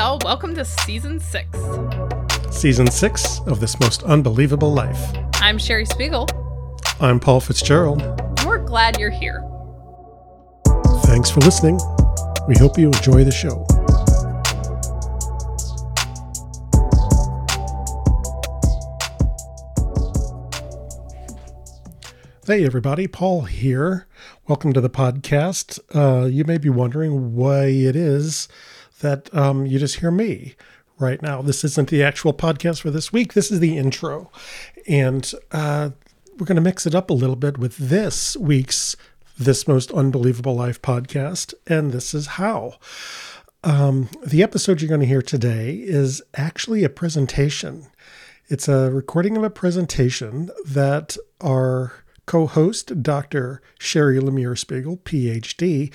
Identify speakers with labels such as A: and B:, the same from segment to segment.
A: y'all. Welcome to season six.
B: Season six of This Most Unbelievable Life.
A: I'm Sherry Spiegel.
B: I'm Paul Fitzgerald.
A: And we're glad you're here.
B: Thanks for listening. We hope you enjoy the show. Hey, everybody, Paul here. Welcome to the podcast. Uh, you may be wondering why it is that um, you just hear me right now. This isn't the actual podcast for this week, this is the intro. And uh, we're going to mix it up a little bit with this week's This Most Unbelievable Life podcast. And this is how. Um, the episode you're going to hear today is actually a presentation. It's a recording of a presentation that our co host, Dr. Sherry Lemire Spiegel, PhD,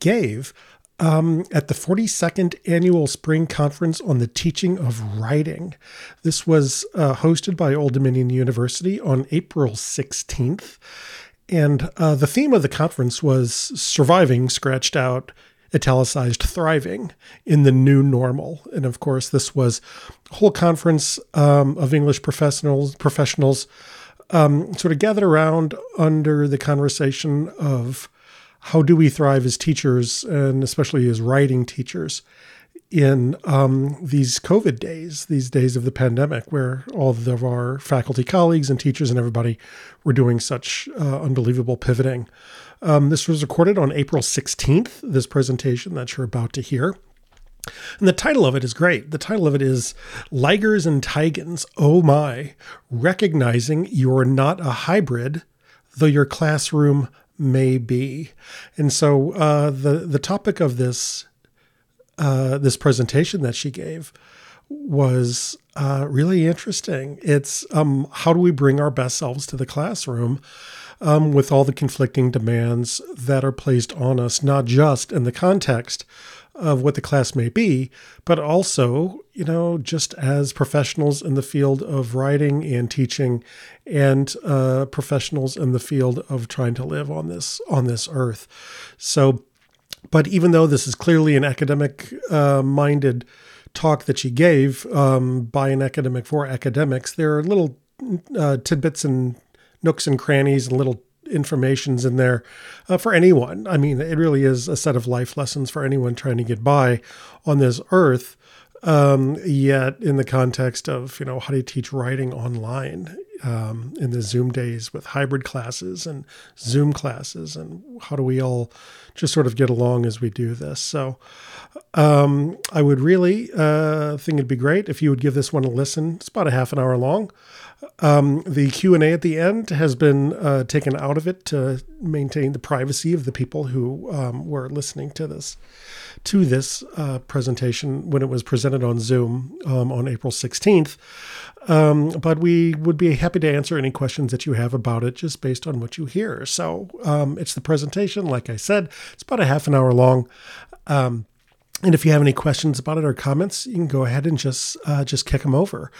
B: gave um, at the 42nd Annual Spring Conference on the Teaching of Writing. This was uh, hosted by Old Dominion University on April 16th. And uh, the theme of the conference was surviving, scratched out, italicized thriving in the new normal. And of course, this was a whole conference um, of English professionals, professionals um, sort of gathered around under the conversation of how do we thrive as teachers and especially as writing teachers in um, these COVID days, these days of the pandemic, where all of our faculty colleagues and teachers and everybody were doing such uh, unbelievable pivoting. Um, this was recorded on April 16th, this presentation that you're about to hear. And the title of it is great. The title of it is Ligers and Tigons, Oh My, Recognizing You're Not a Hybrid, Though Your Classroom May Be. And so uh, the, the topic of this, uh, this presentation that she gave was uh, really interesting. It's um, how do we bring our best selves to the classroom um, with all the conflicting demands that are placed on us, not just in the context of what the class may be, but also, you know, just as professionals in the field of writing and teaching, and uh, professionals in the field of trying to live on this on this earth. So, but even though this is clearly an academic uh, talk that she gave um, by an academic for academics, there are little uh, tidbits and nooks and crannies and little informations in there uh, for anyone. I mean, it really is a set of life lessons for anyone trying to get by on this earth. Um, yet, in the context of you know how do you teach writing online um, in the Zoom days with hybrid classes and Zoom classes, and how do we all just sort of get along as we do this? So, um, I would really uh, think it'd be great if you would give this one a listen. It's about a half an hour long. Um, the Q and A at the end has been uh, taken out of it to maintain the privacy of the people who um, were listening to this to this uh, presentation when it was presented on Zoom um, on April 16th. Um, but we would be happy to answer any questions that you have about it just based on what you hear. So um, it's the presentation. Like I said, it's about a half an hour long. Um, and if you have any questions about it or comments, you can go ahead and just uh, just kick them over,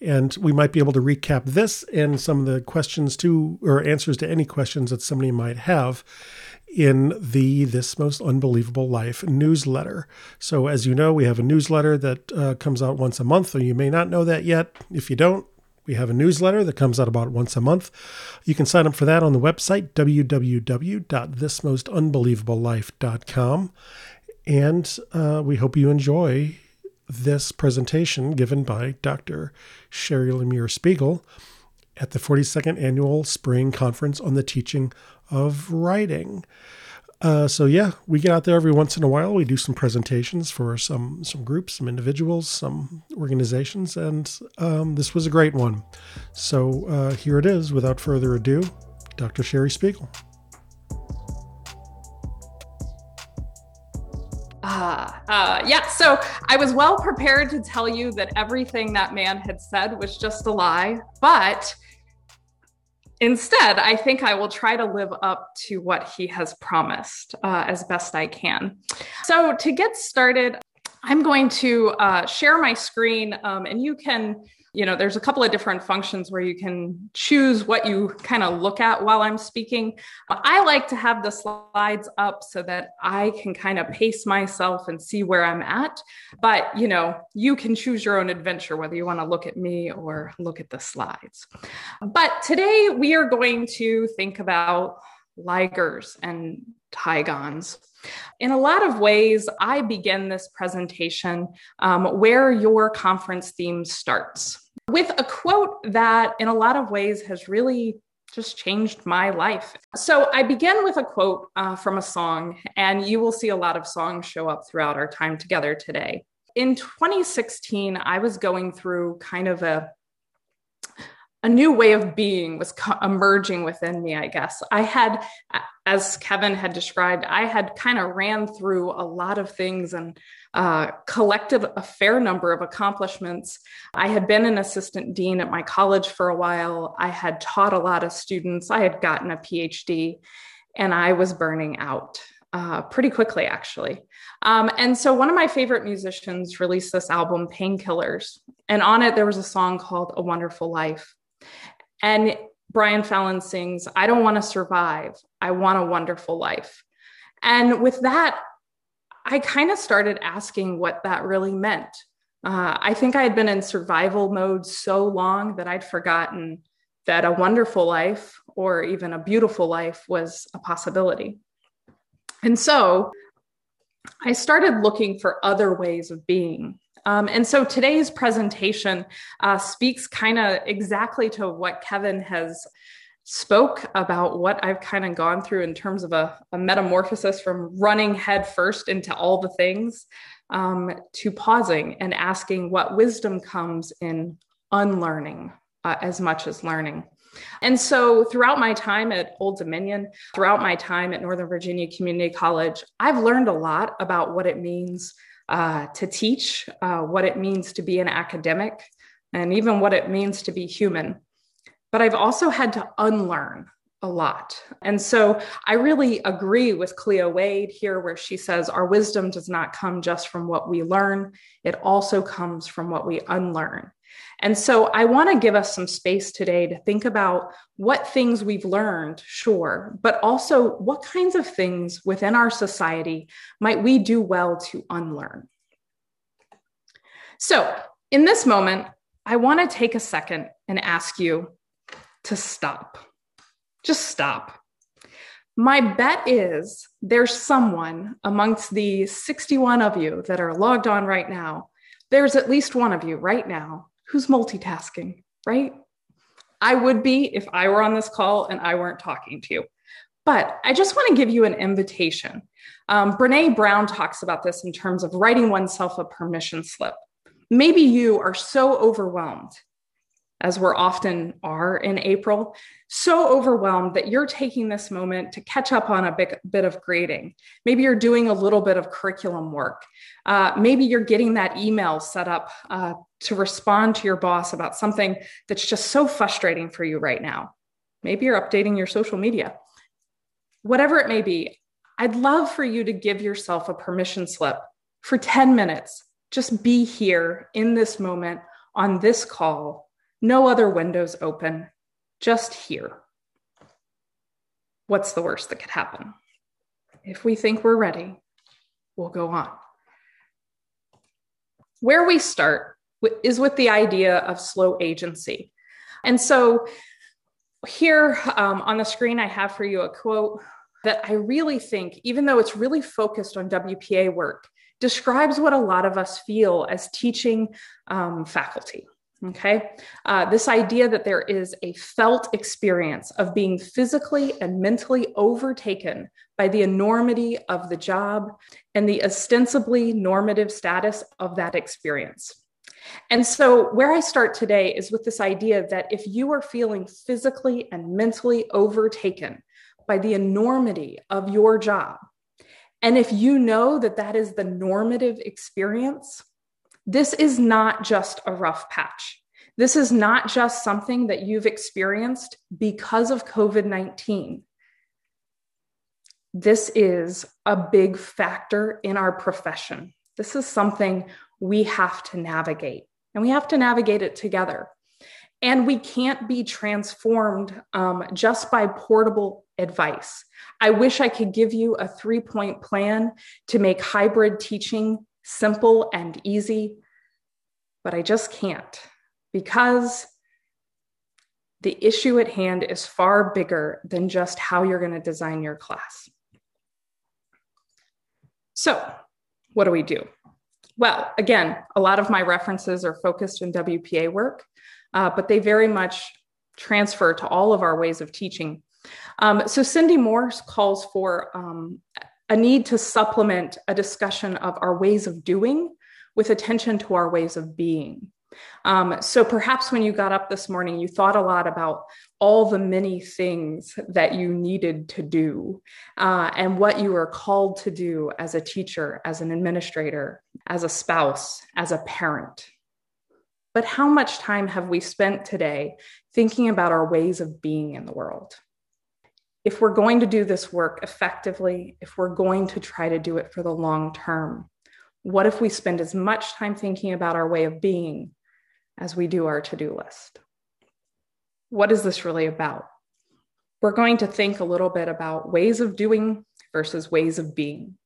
B: and we might be able to recap this and some of the questions to or answers to any questions that somebody might have in the This Most Unbelievable Life newsletter. So, as you know, we have a newsletter that uh, comes out once a month, or you may not know that yet. If you don't, we have a newsletter that comes out about once a month. You can sign up for that on the website, www.thismostunbelievablelife.com. And uh, we hope you enjoy this presentation given by Dr. Sherry Lemire Spiegel at the 42nd Annual Spring Conference on the Teaching of Writing. Uh, so yeah, we get out there every once in a while. We do some presentations for some some groups, some individuals, some organizations, and um, this was a great one. So uh, here it is. Without further ado, Dr. Sherry Spiegel.
A: Uh, yeah, so I was well prepared to tell you that everything that man had said was just a lie, but instead, I think I will try to live up to what he has promised uh, as best I can. So, to get started, I'm going to uh, share my screen um, and you can you know there's a couple of different functions where you can choose what you kind of look at while i'm speaking. I like to have the slides up so that i can kind of pace myself and see where i'm at. But you know you can choose your own adventure whether you want to look at me or look at the slides. But today we are going to think about ligers and tigons in a lot of ways, I begin this presentation um, where your conference theme starts with a quote that, in a lot of ways, has really just changed my life. So I begin with a quote uh, from a song, and you will see a lot of songs show up throughout our time together today. In 2016, I was going through kind of a a new way of being was co- emerging within me, I guess. I had, as Kevin had described, I had kind of ran through a lot of things and uh, collected a fair number of accomplishments. I had been an assistant dean at my college for a while. I had taught a lot of students. I had gotten a PhD, and I was burning out. Uh, pretty quickly, actually. Um, and so, one of my favorite musicians released this album, Painkillers. And on it, there was a song called A Wonderful Life. And Brian Fallon sings, I don't want to survive. I want a wonderful life. And with that, I kind of started asking what that really meant. Uh, I think I had been in survival mode so long that I'd forgotten that a wonderful life or even a beautiful life was a possibility. And so I started looking for other ways of being. Um, and so today's presentation uh, speaks kind of exactly to what Kevin has spoke about what I've kind of gone through in terms of a, a metamorphosis from running headfirst into all the things um, to pausing and asking what wisdom comes in unlearning uh, as much as learning. And so, throughout my time at Old Dominion, throughout my time at Northern Virginia Community College, I've learned a lot about what it means uh, to teach, uh, what it means to be an academic, and even what it means to be human. But I've also had to unlearn a lot. And so I really agree with Cleo Wade here, where she says our wisdom does not come just from what we learn, it also comes from what we unlearn. And so I want to give us some space today to think about what things we've learned, sure, but also what kinds of things within our society might we do well to unlearn. So in this moment, I want to take a second and ask you to stop. Just stop. My bet is there's someone amongst the 61 of you that are logged on right now. There's at least one of you right now who's multitasking, right? I would be if I were on this call and I weren't talking to you. But I just want to give you an invitation. Um, Brene Brown talks about this in terms of writing oneself a permission slip. Maybe you are so overwhelmed as we're often are in April, so overwhelmed that you're taking this moment to catch up on a big, bit of grading. Maybe you're doing a little bit of curriculum work. Uh, maybe you're getting that email set up uh, to respond to your boss about something that's just so frustrating for you right now. Maybe you're updating your social media. Whatever it may be, I'd love for you to give yourself a permission slip for 10 minutes. Just be here in this moment on this call no other windows open, just here. What's the worst that could happen? If we think we're ready, we'll go on. Where we start is with the idea of slow agency. And so here um, on the screen, I have for you a quote that I really think, even though it's really focused on WPA work, describes what a lot of us feel as teaching um, faculty. Okay. Uh, this idea that there is a felt experience of being physically and mentally overtaken by the enormity of the job and the ostensibly normative status of that experience. And so, where I start today is with this idea that if you are feeling physically and mentally overtaken by the enormity of your job, and if you know that that is the normative experience, this is not just a rough patch. This is not just something that you've experienced because of COVID 19. This is a big factor in our profession. This is something we have to navigate, and we have to navigate it together. And we can't be transformed um, just by portable advice. I wish I could give you a three point plan to make hybrid teaching simple and easy, but I just can't because the issue at hand is far bigger than just how you're going to design your class. So, what do we do? Well, again, a lot of my references are focused in WPA work, uh, but they very much transfer to all of our ways of teaching. Um, so, Cindy Morse calls for um, a need to supplement a discussion of our ways of doing with attention to our ways of being. Um, so perhaps when you got up this morning, you thought a lot about all the many things that you needed to do uh, and what you were called to do as a teacher, as an administrator, as a spouse, as a parent. But how much time have we spent today thinking about our ways of being in the world? If we're going to do this work effectively, if we're going to try to do it for the long term, what if we spend as much time thinking about our way of being as we do our to do list. What is this really about? We're going to think a little bit about ways of doing versus ways of being.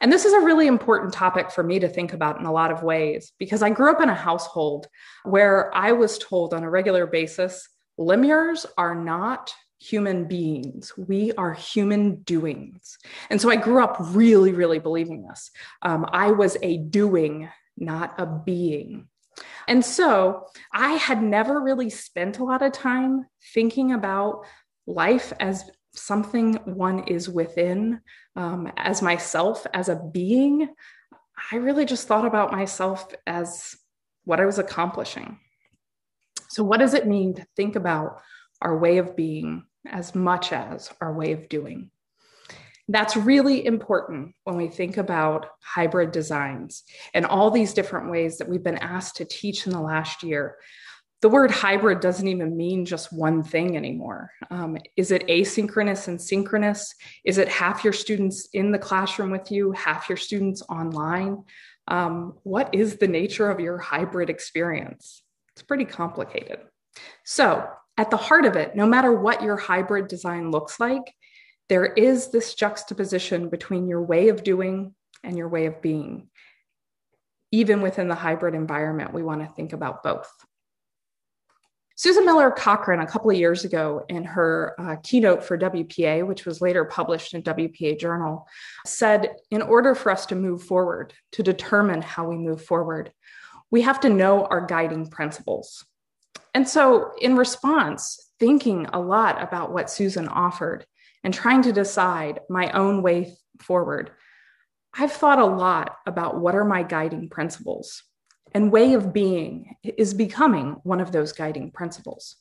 A: And this is a really important topic for me to think about in a lot of ways because I grew up in a household where I was told on a regular basis Lemires are not human beings. We are human doings. And so I grew up really, really believing this. Um, I was a doing, not a being. And so I had never really spent a lot of time thinking about life as something one is within, um, as myself, as a being. I really just thought about myself as what I was accomplishing. So, what does it mean to think about our way of being as much as our way of doing? That's really important when we think about hybrid designs and all these different ways that we've been asked to teach in the last year. The word hybrid doesn't even mean just one thing anymore. Um, is it asynchronous and synchronous? Is it half your students in the classroom with you, half your students online? Um, what is the nature of your hybrid experience? It's pretty complicated. So, at the heart of it, no matter what your hybrid design looks like, there is this juxtaposition between your way of doing and your way of being. Even within the hybrid environment, we want to think about both. Susan Miller Cochran, a couple of years ago, in her uh, keynote for WPA, which was later published in WPA Journal, said in order for us to move forward, to determine how we move forward, we have to know our guiding principles. And so, in response, thinking a lot about what Susan offered, and trying to decide my own way forward, I've thought a lot about what are my guiding principles. And way of being is becoming one of those guiding principles.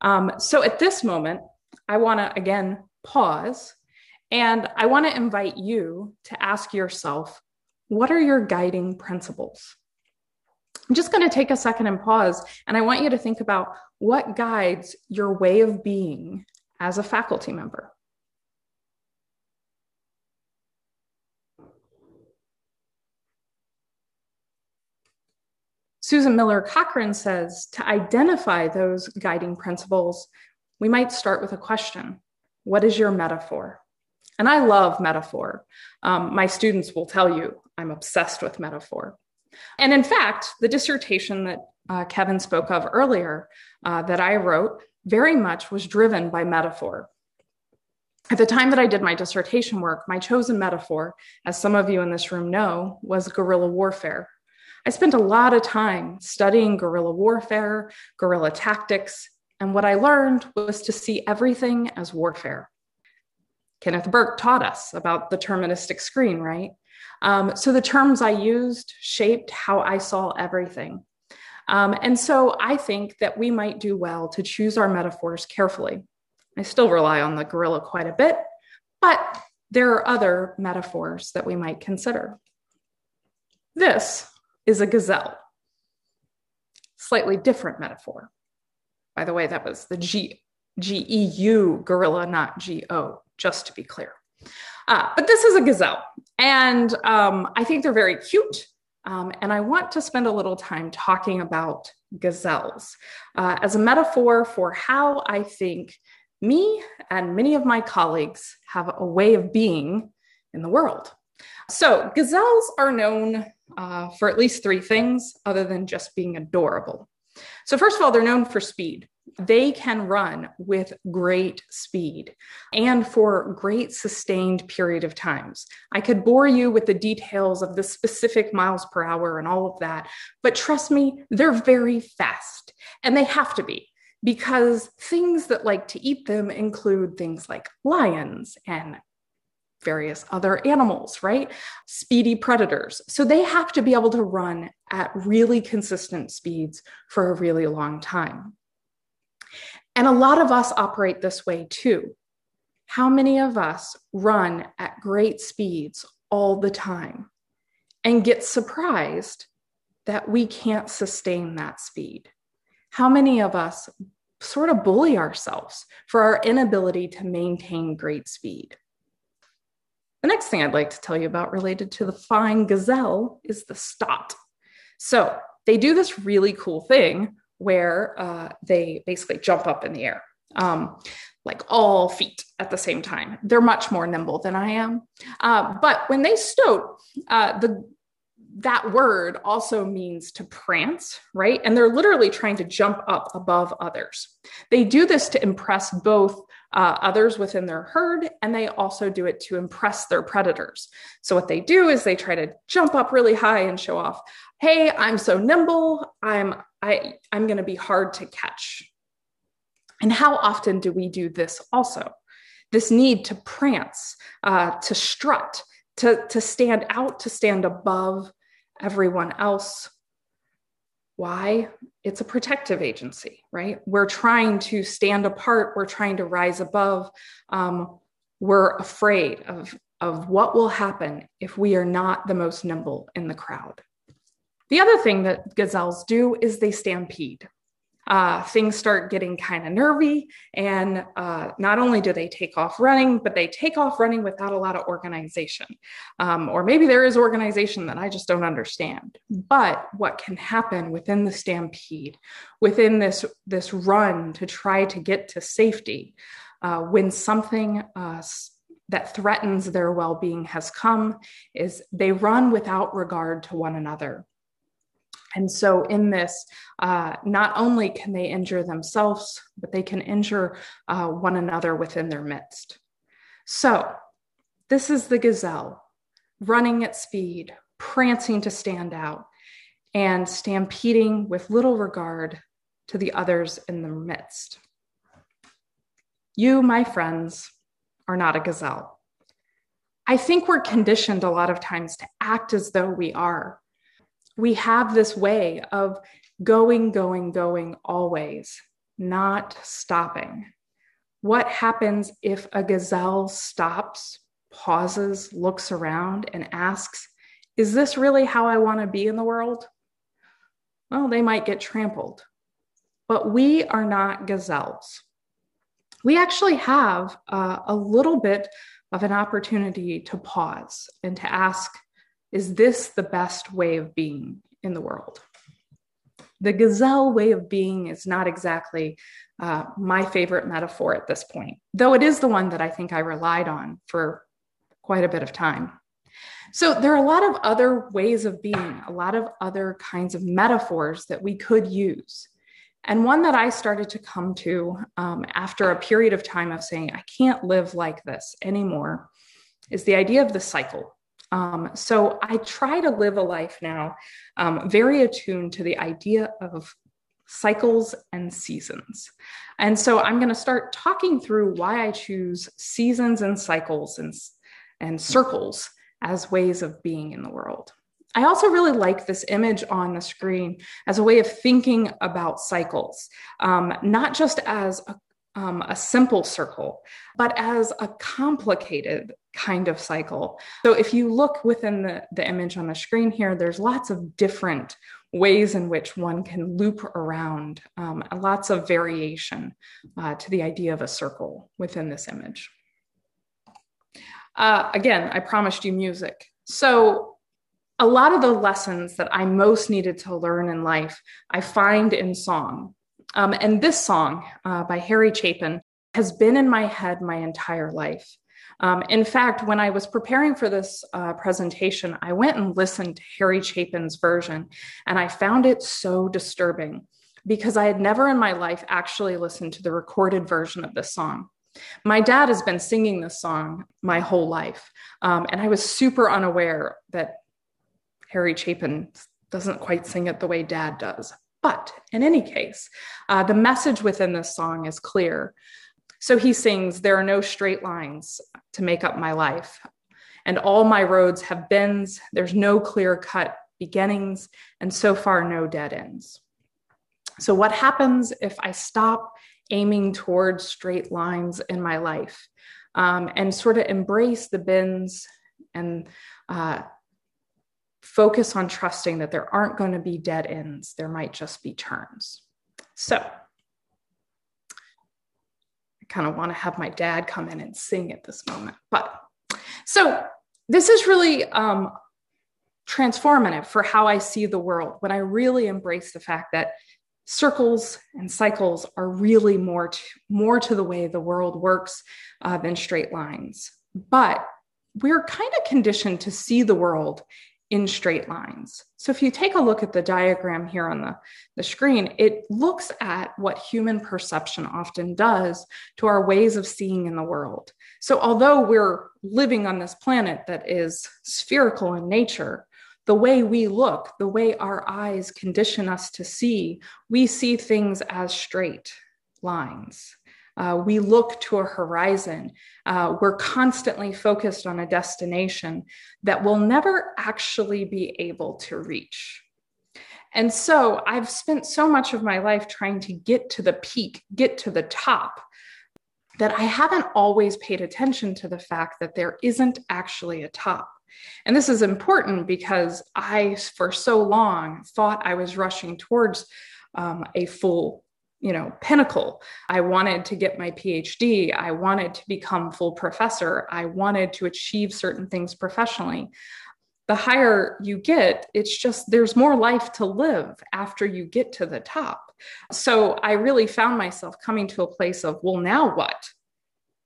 A: Um, so at this moment, I want to again pause and I want to invite you to ask yourself what are your guiding principles? I'm just going to take a second and pause, and I want you to think about what guides your way of being as a faculty member. Susan Miller Cochran says to identify those guiding principles, we might start with a question What is your metaphor? And I love metaphor. Um, my students will tell you I'm obsessed with metaphor. And in fact, the dissertation that uh, Kevin spoke of earlier uh, that I wrote very much was driven by metaphor. At the time that I did my dissertation work, my chosen metaphor, as some of you in this room know, was guerrilla warfare. I spent a lot of time studying guerrilla warfare, guerrilla tactics, and what I learned was to see everything as warfare. Kenneth Burke taught us about the terministic screen, right? Um, so the terms I used shaped how I saw everything. Um, and so I think that we might do well to choose our metaphors carefully. I still rely on the gorilla quite a bit, but there are other metaphors that we might consider. This is a gazelle. Slightly different metaphor. By the way, that was the G, G-E-U gorilla, not G-O, just to be clear. Uh, but this is a gazelle, and um, I think they're very cute. Um, and I want to spend a little time talking about gazelles uh, as a metaphor for how I think me and many of my colleagues have a way of being in the world. So, gazelles are known uh, for at least three things other than just being adorable. So, first of all, they're known for speed. They can run with great speed and for great sustained period of times. I could bore you with the details of the specific miles per hour and all of that, but trust me, they're very fast and they have to be because things that like to eat them include things like lions and various other animals, right? Speedy predators. So they have to be able to run at really consistent speeds for a really long time. And a lot of us operate this way too. How many of us run at great speeds all the time and get surprised that we can't sustain that speed? How many of us sort of bully ourselves for our inability to maintain great speed? The next thing I'd like to tell you about related to the fine gazelle is the stot. So they do this really cool thing where uh, they basically jump up in the air, um, like all feet at the same time. They're much more nimble than I am. Uh, but when they stot, uh, the that word also means to prance, right? And they're literally trying to jump up above others. They do this to impress both uh, others within their herd, and they also do it to impress their predators. So, what they do is they try to jump up really high and show off, "Hey, I'm so nimble. I'm I I'm going to be hard to catch." And how often do we do this also? This need to prance, uh, to strut, to to stand out, to stand above everyone else. Why? It's a protective agency, right? We're trying to stand apart, we're trying to rise above. Um, we're afraid of, of what will happen if we are not the most nimble in the crowd. The other thing that gazelles do is they stampede uh, things start getting kind of nervy. And uh, not only do they take off running, but they take off running without a lot of organization. Um, or maybe there is organization that I just don't understand. But what can happen within the stampede, within this, this run to try to get to safety, uh, when something uh, that threatens their well being has come, is they run without regard to one another. And so, in this, uh, not only can they injure themselves, but they can injure uh, one another within their midst. So, this is the gazelle running at speed, prancing to stand out, and stampeding with little regard to the others in the midst. You, my friends, are not a gazelle. I think we're conditioned a lot of times to act as though we are we have this way of going, going, going always, not stopping. What happens if a gazelle stops, pauses, looks around, and asks, Is this really how I want to be in the world? Well, they might get trampled. But we are not gazelles. We actually have uh, a little bit of an opportunity to pause and to ask, is this the best way of being in the world? The gazelle way of being is not exactly uh, my favorite metaphor at this point, though it is the one that I think I relied on for quite a bit of time. So, there are a lot of other ways of being, a lot of other kinds of metaphors that we could use. And one that I started to come to um, after a period of time of saying, I can't live like this anymore, is the idea of the cycle. Um, so I try to live a life now um, very attuned to the idea of cycles and seasons. And so I'm going to start talking through why I choose seasons and cycles and, and circles as ways of being in the world. I also really like this image on the screen as a way of thinking about cycles, um, not just as a um, a simple circle, but as a complicated kind of cycle. So if you look within the, the image on the screen here, there's lots of different ways in which one can loop around, um, lots of variation uh, to the idea of a circle within this image. Uh, again, I promised you music. So, a lot of the lessons that I most needed to learn in life, I find in song. Um, and this song uh, by Harry Chapin has been in my head my entire life. Um, in fact, when I was preparing for this uh, presentation, I went and listened to Harry Chapin's version, and I found it so disturbing because I had never in my life actually listened to the recorded version of this song. My dad has been singing this song my whole life, um, and I was super unaware that Harry Chapin doesn't quite sing it the way dad does. But in any case, uh, the message within this song is clear. So he sings, There are no straight lines to make up my life, and all my roads have bends. There's no clear cut beginnings, and so far, no dead ends. So, what happens if I stop aiming towards straight lines in my life um, and sort of embrace the bends and uh, focus on trusting that there aren't going to be dead ends, there might just be turns. So, I kind of want to have my dad come in and sing at this moment. But so, this is really um, transformative for how I see the world when I really embrace the fact that circles and cycles are really more to, more to the way the world works uh, than straight lines. But we're kind of conditioned to see the world in straight lines. So if you take a look at the diagram here on the, the screen, it looks at what human perception often does to our ways of seeing in the world. So although we're living on this planet that is spherical in nature, the way we look, the way our eyes condition us to see, we see things as straight lines. Uh, we look to a horizon. Uh, we're constantly focused on a destination that we'll never actually be able to reach. And so I've spent so much of my life trying to get to the peak, get to the top, that I haven't always paid attention to the fact that there isn't actually a top. And this is important because I, for so long, thought I was rushing towards um, a full you know pinnacle. I wanted to get my phd i wanted to become full professor. I wanted to achieve certain things professionally. The higher you get it's just there's more life to live after you get to the top. So i really found myself coming to a place of well now what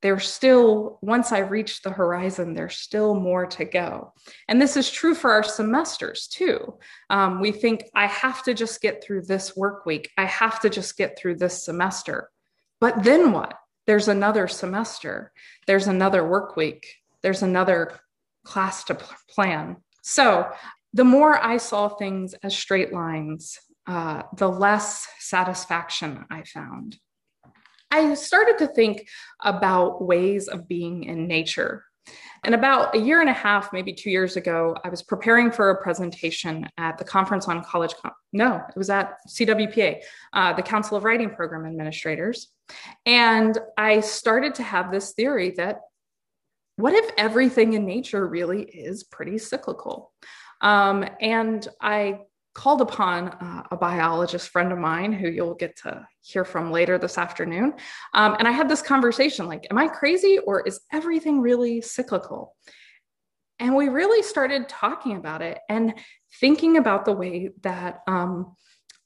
A: there's still, once I reach the horizon, there's still more to go. And this is true for our semesters too. Um, we think, I have to just get through this work week, I have to just get through this semester. But then what? There's another semester, there's another work week, there's another class to plan. So the more I saw things as straight lines, uh, the less satisfaction I found. I started to think about ways of being in nature. And about a year and a half, maybe two years ago, I was preparing for a presentation at the Conference on College. no, it was at CWPA, uh, the Council of Writing Program Administrators. And I started to have this theory that what if everything in nature really is pretty cyclical? Um, and I called upon uh, a biologist friend of mine who you'll get to hear from later this afternoon. Um, and I had this conversation like, am I crazy or is everything really cyclical? And we really started talking about it and thinking about the way that um,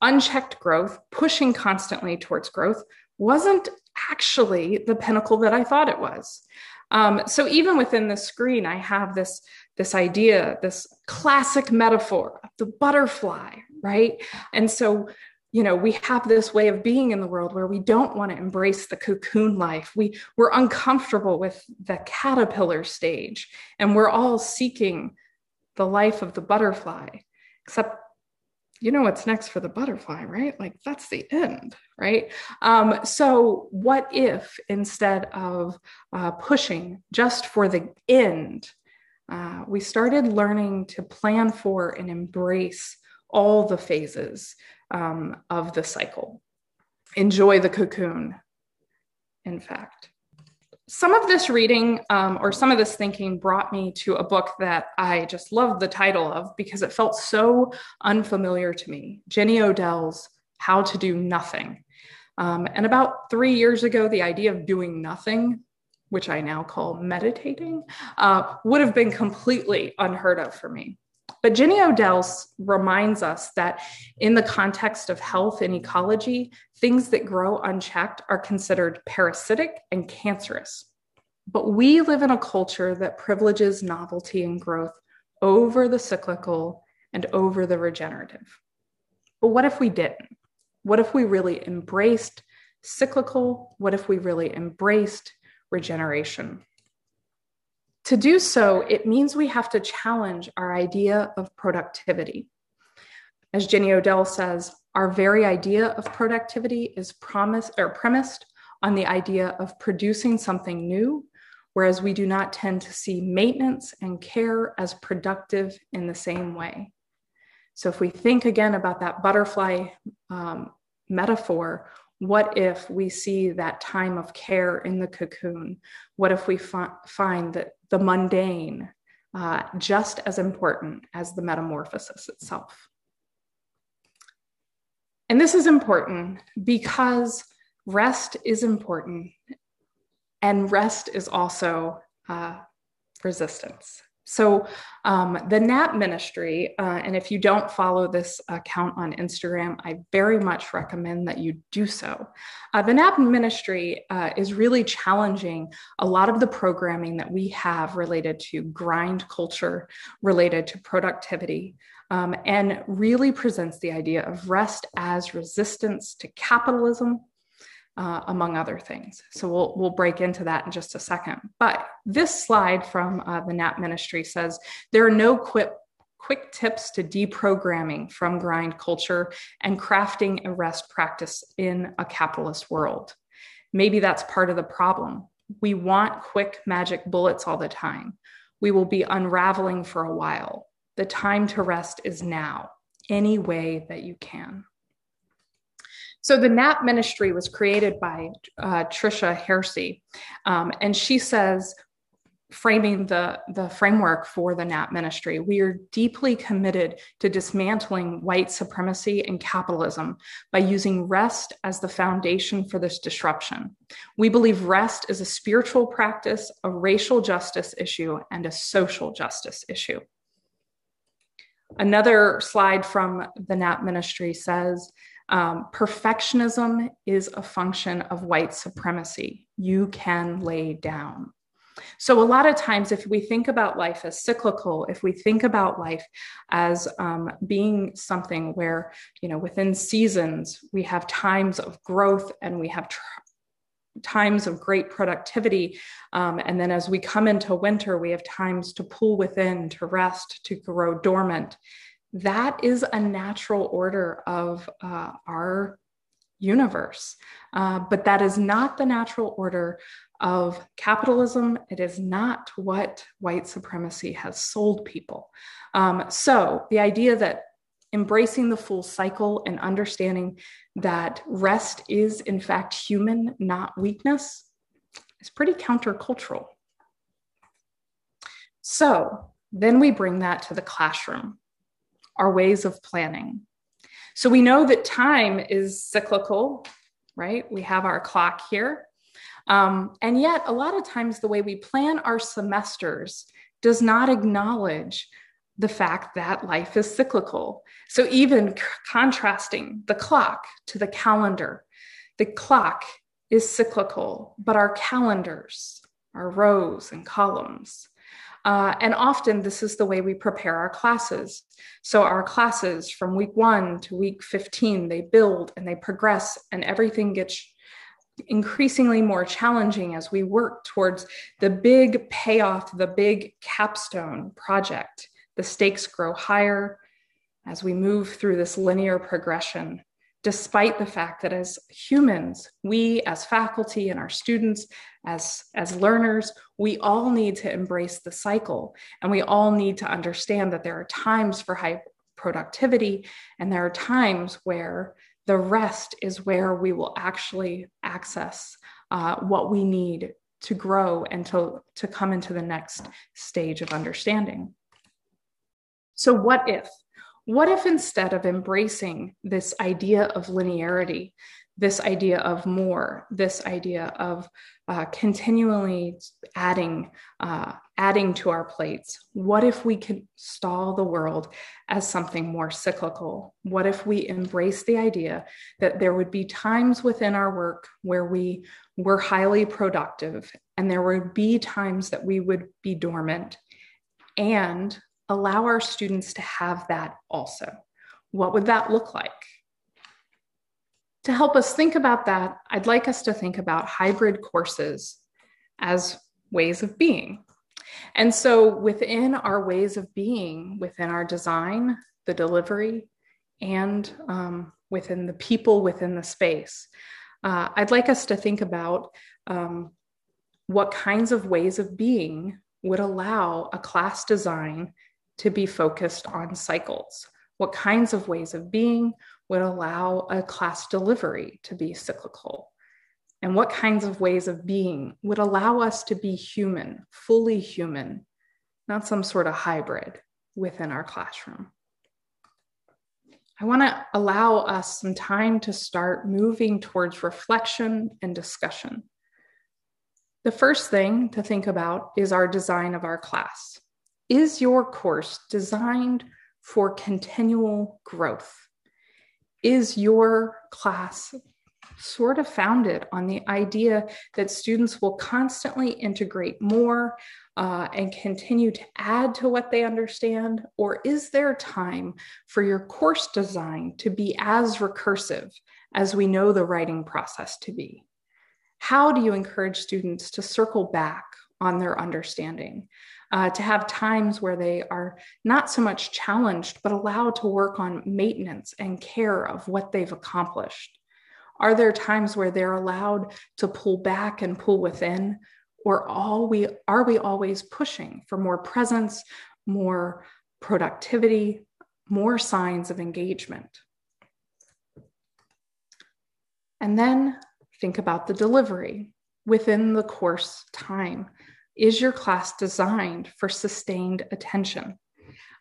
A: unchecked growth, pushing constantly towards growth, wasn't actually the pinnacle that I thought it was. Um, so even within the screen, I have this this idea, this classic metaphor of the butterfly, right? And so, you know, we have this way of being in the world where we don't want to embrace the cocoon life. We we're uncomfortable with the caterpillar stage, and we're all seeking the life of the butterfly. Except, you know what's next for the butterfly, right? Like that's the end, right? Um, so, what if instead of uh, pushing just for the end? uh, we started learning to plan for and embrace all the phases um, of the cycle. Enjoy the cocoon, in fact. Some of this reading um, or some of this thinking brought me to a book that I just loved the title of because it felt so unfamiliar to me Jenny Odell's How to Do Nothing. Um, and about three years ago, the idea of doing nothing which I now call meditating, uh, would have been completely unheard of for me. But Jenny Odell reminds us that in the context of health and ecology, things that grow unchecked are considered parasitic and cancerous. But we live in a culture that privileges novelty and growth over the cyclical and over the regenerative. But what if we didn't? What if we really embraced cyclical? What if we really embraced regeneration? To do so, it means we have to challenge our idea of productivity. As Jenny Odell says, our very idea of productivity is promised or premised on the idea of producing something new, whereas we do not tend to see maintenance and care as productive in the same way. So, if we think again about that butterfly um, metaphor, what if we see that time of care in the cocoon? What if we fi- find that the mundane uh, just as important as the metamorphosis itself? And this is important because rest is important, and rest is also uh, resistance. So, um, the NAP ministry, uh, and if you don't follow this account on Instagram, I very much recommend that you do so. Uh, the NAP ministry uh, is really challenging a lot of the programming that we have related to grind culture, related to productivity, um, and really presents the idea of rest as resistance to capitalism uh, among other things. So we'll, we'll break into that in just a second. But this slide from uh, the NAP ministry says there are no quick, quick tips to deprogramming from grind culture and crafting a rest practice in a capitalist world. Maybe that's part of the problem. We want quick magic bullets all the time. We will be unraveling for a while. The time to rest is now, any way that you can. So the NAP ministry was created by uh, Tricia Hersey, um, and she says, framing the, the framework for the NAP ministry, we are deeply committed to dismantling white supremacy and capitalism by using rest as the foundation for this disruption. We believe rest is a spiritual practice, a racial justice issue, and a social justice issue. Another slide from the NAP ministry says, um, perfectionism is a function of white supremacy. You can lay down. So, a lot of times, if we think about life as cyclical, if we think about life as um, being something where, you know, within seasons, we have times of growth and we have tr- times of great productivity. Um, and then as we come into winter, we have times to pull within, to rest, to grow dormant that is a natural order of uh, our universe. Uh, but that is not the natural order of capitalism. It is not what white supremacy has sold people. Um, so the idea that embracing the full cycle and understanding that rest is, in fact, human, not weakness, is pretty countercultural. So then we bring that to the classroom our ways of planning. So we know that time is cyclical, right? We have our clock here. Um, and yet, a lot of times, the way we plan our semesters does not acknowledge the fact that life is cyclical. So, even c- contrasting the clock to the calendar, the clock is cyclical, but our calendars, our rows and columns, uh, and often this is the way we prepare our classes. So our classes from week one to week 15, they build and they progress and everything gets increasingly more challenging as we work towards the big payoff, the big capstone project. The stakes grow higher as we move through this linear progression despite the fact that as humans, we as faculty and our students, as, as learners, we all need to embrace the cycle. And we all need to understand that there are times for high productivity, and there are times where the rest is where we will actually access uh, what we need to grow and to, to come into the next stage of understanding. So, what if what if instead of embracing this idea of linearity, this idea of more, this idea of uh, continually adding, uh, adding to our plates. What if we could stall the world as something more cyclical? What if we embrace the idea that there would be times within our work where we were highly productive and there would be times that we would be dormant and allow our students to have that also? What would that look like? To help us think about that, I'd like us to think about hybrid courses as ways of being. And so, within our ways of being, within our design, the delivery, and um, within the people within the space, uh, I'd like us to think about um, what kinds of ways of being would allow a class design to be focused on cycles. What kinds of ways of being would allow a class delivery to be cyclical? And what kinds of ways of being would allow us to be human, fully human, not some sort of hybrid within our classroom? I want to allow us some time to start moving towards reflection and discussion. The first thing to think about is our design of our class. Is your course designed for continual growth? Is your class sort of founded on the idea that students will constantly integrate more uh, and continue to add to what they understand? Or is there time for your course design to be as recursive as we know the writing process to be? How do you encourage students to circle back on their understanding? uh, to have times where they are not so much challenged, but allowed to work on maintenance and care of what they've accomplished? Are there times where they're allowed to pull back and pull within? Or all we are we always pushing for more presence, more productivity, more signs of engagement? And then think about the delivery within the course time. Is your class designed for sustained attention?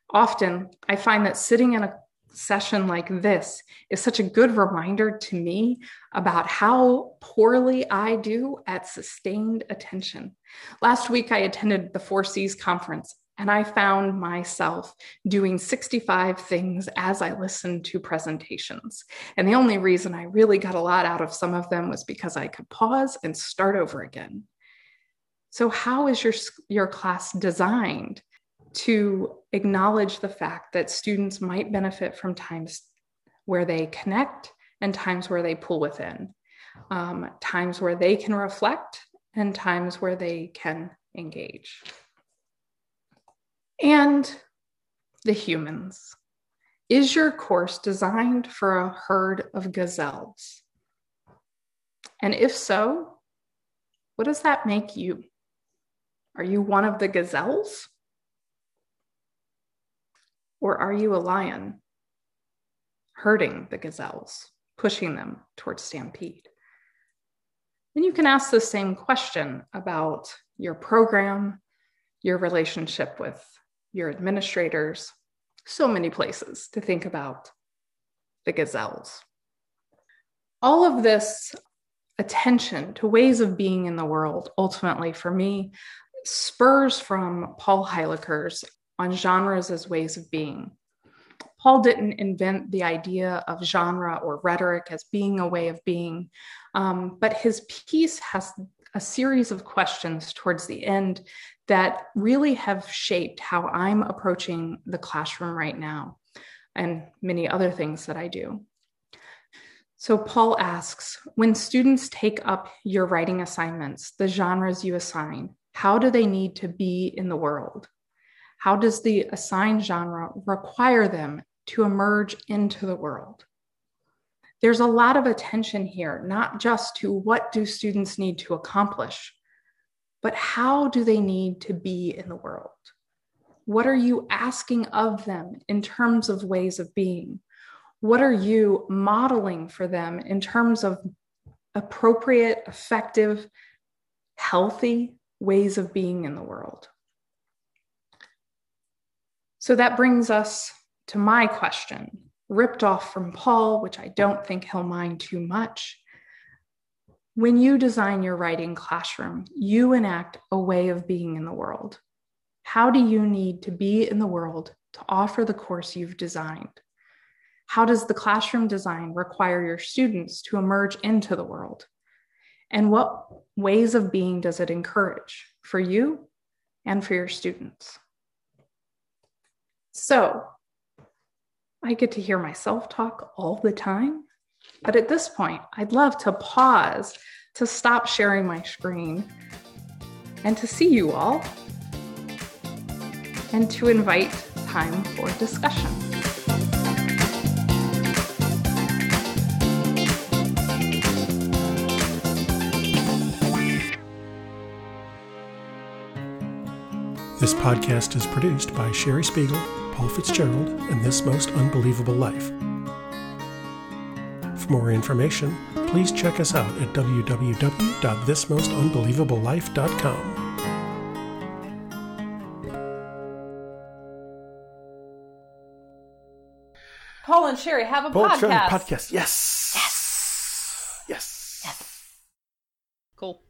A: Often, I find that sitting in a session like this is such a good reminder to me about how poorly I do at sustained attention. Last week, I attended the Four Cs conference and I found myself doing 65 things as I listened to presentations. And the only reason I really got a lot out of some of them was because I could pause and start over again. So, how is your, your class designed to acknowledge the fact that students might benefit from times where they connect and times where they pull within, um, times where they can reflect and times where they can engage? And the humans. Is your course designed for a herd of gazelles? And if so, what does that make you? Are you one of the gazelles? Or are you a lion herding the gazelles, pushing them towards stampede? Then you can ask the same question about your program, your relationship with your administrators, so many places to think about the gazelles. All of this attention to ways of being in the world, ultimately for me, spurs from Paul Heilker's on genres as ways of being. Paul didn't invent the idea of genre or rhetoric as being a way of being, um, but his piece has a series of questions towards the end that really have shaped how I'm approaching the classroom right now and many other things that I do. So, Paul asks When students take up your writing assignments, the genres you assign, how do they need to be in the world? How does the assigned genre require them to emerge into the world? There's a lot of attention here, not just to what do students need to accomplish, but how do they need to be in the world? What are you asking of them in terms of ways of being? What are you modeling for them in terms of appropriate, effective, healthy ways of being in the world. So that brings us to my question, ripped off from Paul, which I don't think he'll mind too much. When you design your writing classroom, you enact a way of being in the world. How do you need to be in the world to offer the course you've designed? How does the classroom design require your students to emerge into the world? And what ways of being does it encourage for you and for your students? So, I get to hear myself talk all the time. But at this point, I'd love to pause to stop sharing my screen and to see you all and to invite time for discussion.
B: This podcast is produced by Sherry Spiegel, Paul Fitzgerald, and This Most Unbelievable Life. For more information, please check us out at www.thismostunbelievablelife.com.
A: Paul and Sherry have a
B: Paul
A: podcast.
B: Podcast. Yes. Yes. Yes.
A: Cool.